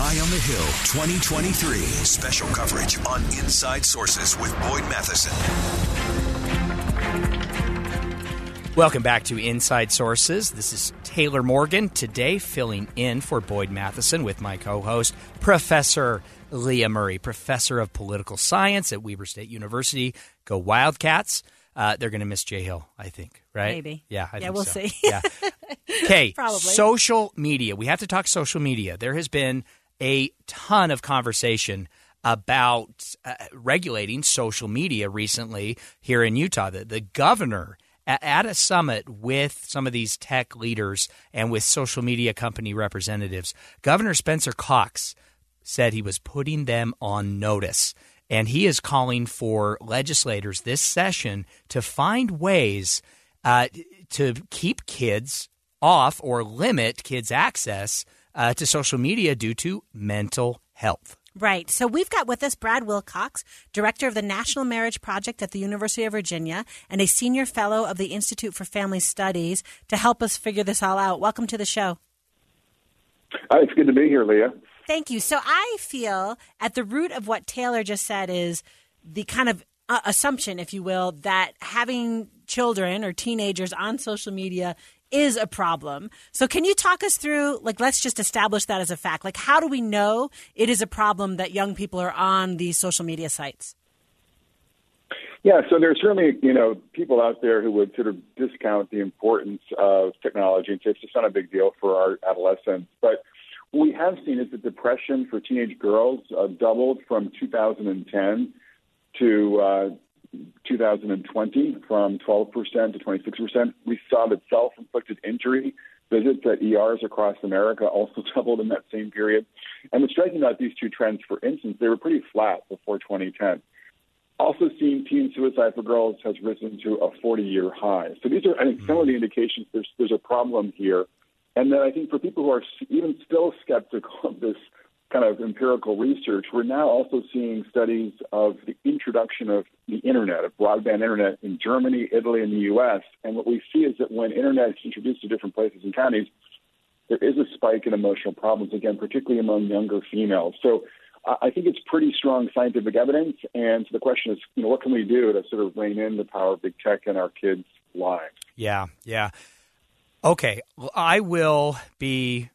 Eye on the Hill 2023 special coverage on Inside Sources with Boyd Matheson. Welcome back to Inside Sources. This is Taylor Morgan today filling in for Boyd Matheson with my co host, Professor Leah Murray, Professor of Political Science at Weber State University. Go Wildcats. Uh, they're going to miss Jay Hill, I think, right? Maybe. Yeah, I yeah, think we'll so. see. yeah. Okay. Probably. Social media. We have to talk social media. There has been a ton of conversation about uh, regulating social media recently here in Utah. The, the governor at a summit with some of these tech leaders and with social media company representatives, Governor Spencer Cox said he was putting them on notice. And he is calling for legislators this session to find ways uh, to keep kids off or limit kids' access uh, to social media due to mental health. Right. So we've got with us Brad Wilcox, director of the National Marriage Project at the University of Virginia and a senior fellow of the Institute for Family Studies to help us figure this all out. Welcome to the show. Hi, it's good to be here, Leah. Thank you. So I feel at the root of what Taylor just said is the kind of uh, assumption, if you will, that having children or teenagers on social media is a problem. So can you talk us through like let's just establish that as a fact. Like how do we know it is a problem that young people are on these social media sites? Yeah, so there's certainly you know people out there who would sort of discount the importance of technology and say it's just not a big deal for our adolescents. But what we have seen is that depression for teenage girls uh, doubled from 2010 to uh, 2020, from 12% to 26%. We saw that self-inflicted injury visits at ERs across America also doubled in that same period. And what's striking about these two trends, for instance, they were pretty flat before 2010. Also, seeing teen suicide for girls has risen to a 40-year high. So these are, I think, some of the mm-hmm. indications there's there's a problem here. And then I think for people who are even still skeptical of this kind of empirical research, we're now also seeing studies of the introduction of the internet, of broadband internet in Germany, Italy, and the U.S. And what we see is that when internet is introduced to different places and counties, there is a spike in emotional problems, again, particularly among younger females. So I think it's pretty strong scientific evidence. And so the question is, you know, what can we do to sort of rein in the power of big tech in our kids' lives? Yeah, yeah. Okay, well, I will be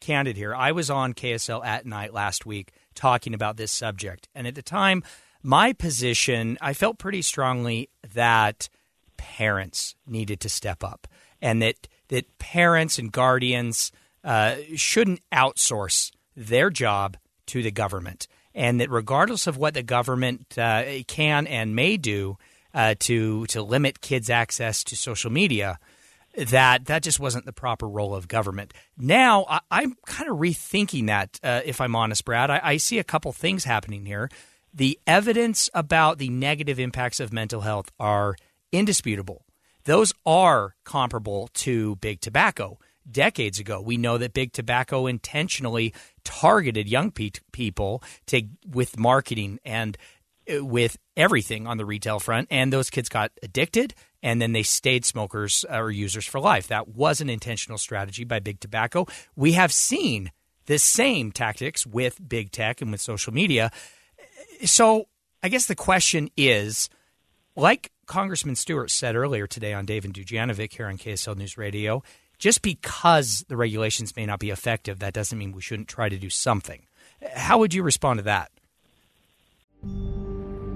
candid here. I was on KSL at night last week talking about this subject. And at the time, my position, I felt pretty strongly that parents needed to step up and that, that parents and guardians uh, shouldn't outsource their job to the government. And that regardless of what the government uh, can and may do uh, to, to limit kids' access to social media, that that just wasn't the proper role of government. Now I, am kind of rethinking that. Uh, if I'm honest, Brad, I, I, see a couple things happening here. The evidence about the negative impacts of mental health are indisputable. Those are comparable to big tobacco. Decades ago, we know that big tobacco intentionally targeted young pe- people to with marketing and uh, with everything on the retail front, and those kids got addicted and then they stayed smokers uh, or users for life. That was an intentional strategy by big tobacco. We have seen the same tactics with big tech and with social media. So I guess the question is like Congressman Stewart said earlier today on Dave and Dujanovic here on KSL News Radio, just because the regulations may not be effective, that doesn't mean we shouldn't try to do something. How would you respond to that?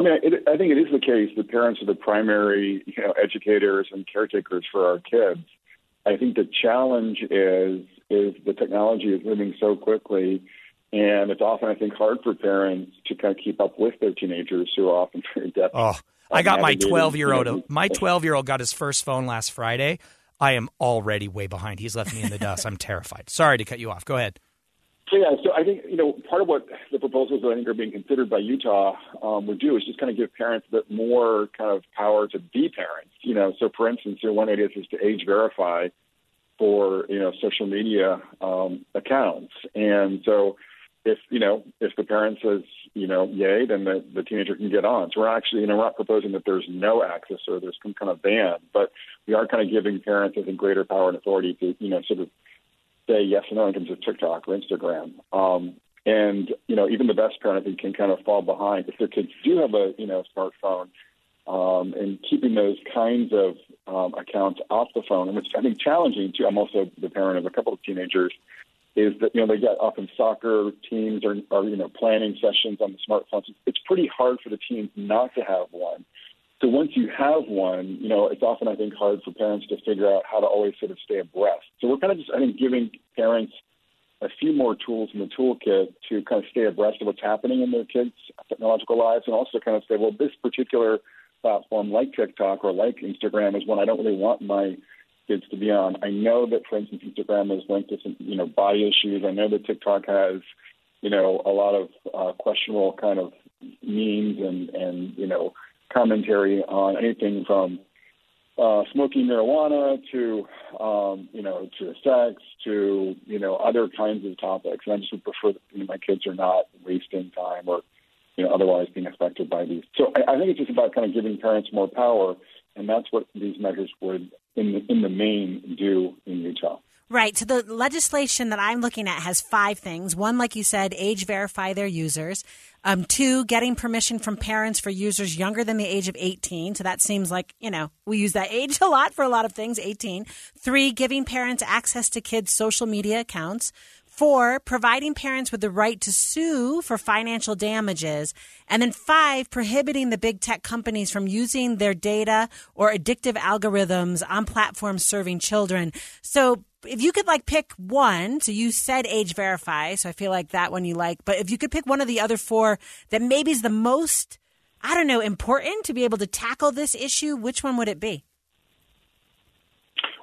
I mean, it, I think it is the case that parents are the primary, you know, educators and caretakers for our kids. I think the challenge is is the technology is moving so quickly, and it's often I think hard for parents to kind of keep up with their teenagers who are often very adept. Oh, I got my twelve year old. My twelve year old got his first phone last Friday. I am already way behind. He's left me in the dust. I'm terrified. Sorry to cut you off. Go ahead. So yeah, so I think you know part of what the proposals that I think are being considered by Utah um, would do is just kind of give parents a bit more kind of power to be parents. You know, so for instance, you know, one idea is to age verify for you know social media um, accounts, and so if you know if the parent says you know yay, then the, the teenager can get on. So we're actually you know we're not proposing that there's no access or there's some kind of ban, but we are kind of giving parents I think greater power and authority to you know sort of say yes or no in terms of TikTok or Instagram. Um, and you know, even the best parent I think can kind of fall behind if their kids do have a you know smartphone. Um, and keeping those kinds of um, accounts off the phone, which I think challenging too. I'm also the parent of a couple of teenagers. Is that you know they get often soccer teams or, or you know planning sessions on the smartphones. It's pretty hard for the teams not to have one. So once you have one, you know, it's often I think hard for parents to figure out how to always sort of stay abreast. So we're kind of just I think giving parents a few more tools in the toolkit to kind of stay abreast of what's happening in their kids' technological lives, and also kind of say, well, this particular platform like TikTok or like Instagram is one I don't really want my kids to be on. I know that, for instance, Instagram is linked to some, you know, body issues. I know that TikTok has, you know, a lot of uh, questionable kind of memes and and you know commentary on anything from uh, smoking marijuana to um, you know to sex to you know other kinds of topics. And I just would prefer that you know, my kids are not wasting time or you know otherwise being affected by these. So I, I think it's just about kind of giving parents more power, and that's what these measures would in the, in the main do in Utah. Right. So the legislation that I'm looking at has five things. One, like you said, age verify their users. Um, two, getting permission from parents for users younger than the age of 18. So that seems like, you know, we use that age a lot for a lot of things, 18. Three, giving parents access to kids' social media accounts. Four, providing parents with the right to sue for financial damages. And then five, prohibiting the big tech companies from using their data or addictive algorithms on platforms serving children. So if you could like pick one, so you said age verify, so I feel like that one you like, but if you could pick one of the other four that maybe is the most, I don't know, important to be able to tackle this issue, which one would it be?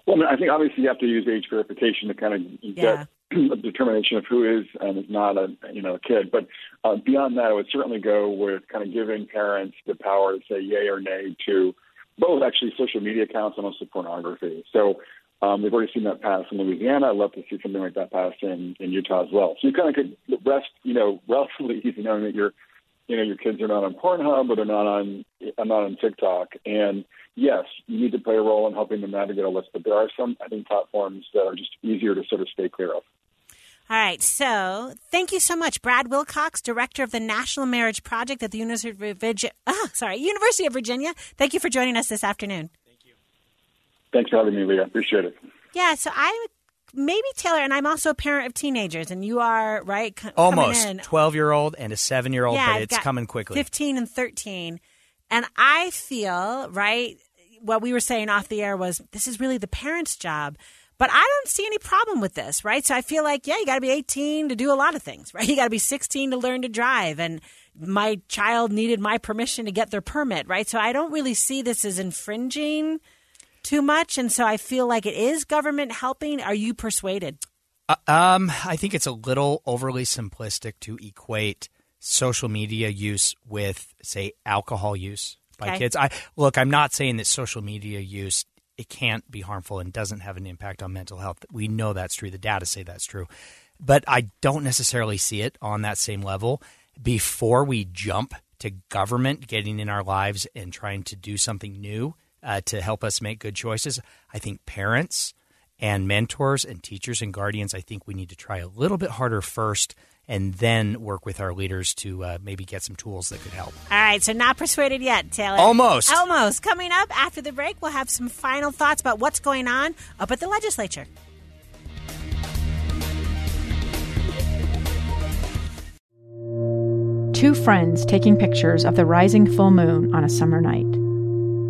Well, I, mean, I think obviously you have to use age verification to kind of Yeah. get a determination of who is and is not a you know a kid. But uh, beyond that, I would certainly go with kind of giving parents the power to say yay or nay to both actually social media accounts and also pornography. So um, we've already seen that pass in Louisiana. I'd love to see something like that pass in, in Utah as well. So you kind of could rest, you know, relatively easy knowing that your, you know, your kids are not on Pornhub or they're not on, not on TikTok. And yes, you need to play a role in helping them navigate a list, but there are some, I think, platforms that are just easier to sort of stay clear of. All right, so thank you so much, Brad Wilcox, director of the National Marriage Project at the University of Virginia. Oh, sorry, University of Virginia. Thank you for joining us this afternoon. Thanks for having me, Leah. Appreciate it. Yeah, so I maybe Taylor, and I'm also a parent of teenagers, and you are right. C- Almost twelve year old and a seven year old, Yeah, but I've it's got coming quickly. 15 and 13. And I feel, right, what we were saying off the air was this is really the parents' job. But I don't see any problem with this, right? So I feel like, yeah, you got to be 18 to do a lot of things, right? You got to be 16 to learn to drive. And my child needed my permission to get their permit, right? So I don't really see this as infringing too much. And so I feel like it is government helping. Are you persuaded? Uh, um, I think it's a little overly simplistic to equate social media use with, say, alcohol use by Okay. kids. I look. I'm not saying that social media use it can't be harmful and doesn't have an impact on mental health. We know that's true. The data say that's true, but I don't necessarily see it on that same level. Before we jump to government getting in our lives and trying to do something new uh, to help us make good choices, I think parents and mentors and teachers and guardians, I think we need to try a little bit harder first and then work with our leaders to uh, maybe get some tools that could help. All right, so not persuaded yet, Taylor. Almost. Almost. Coming up after the break, we'll have some final thoughts about what's going on up at the legislature. two friends taking pictures of the rising full moon on a summer night.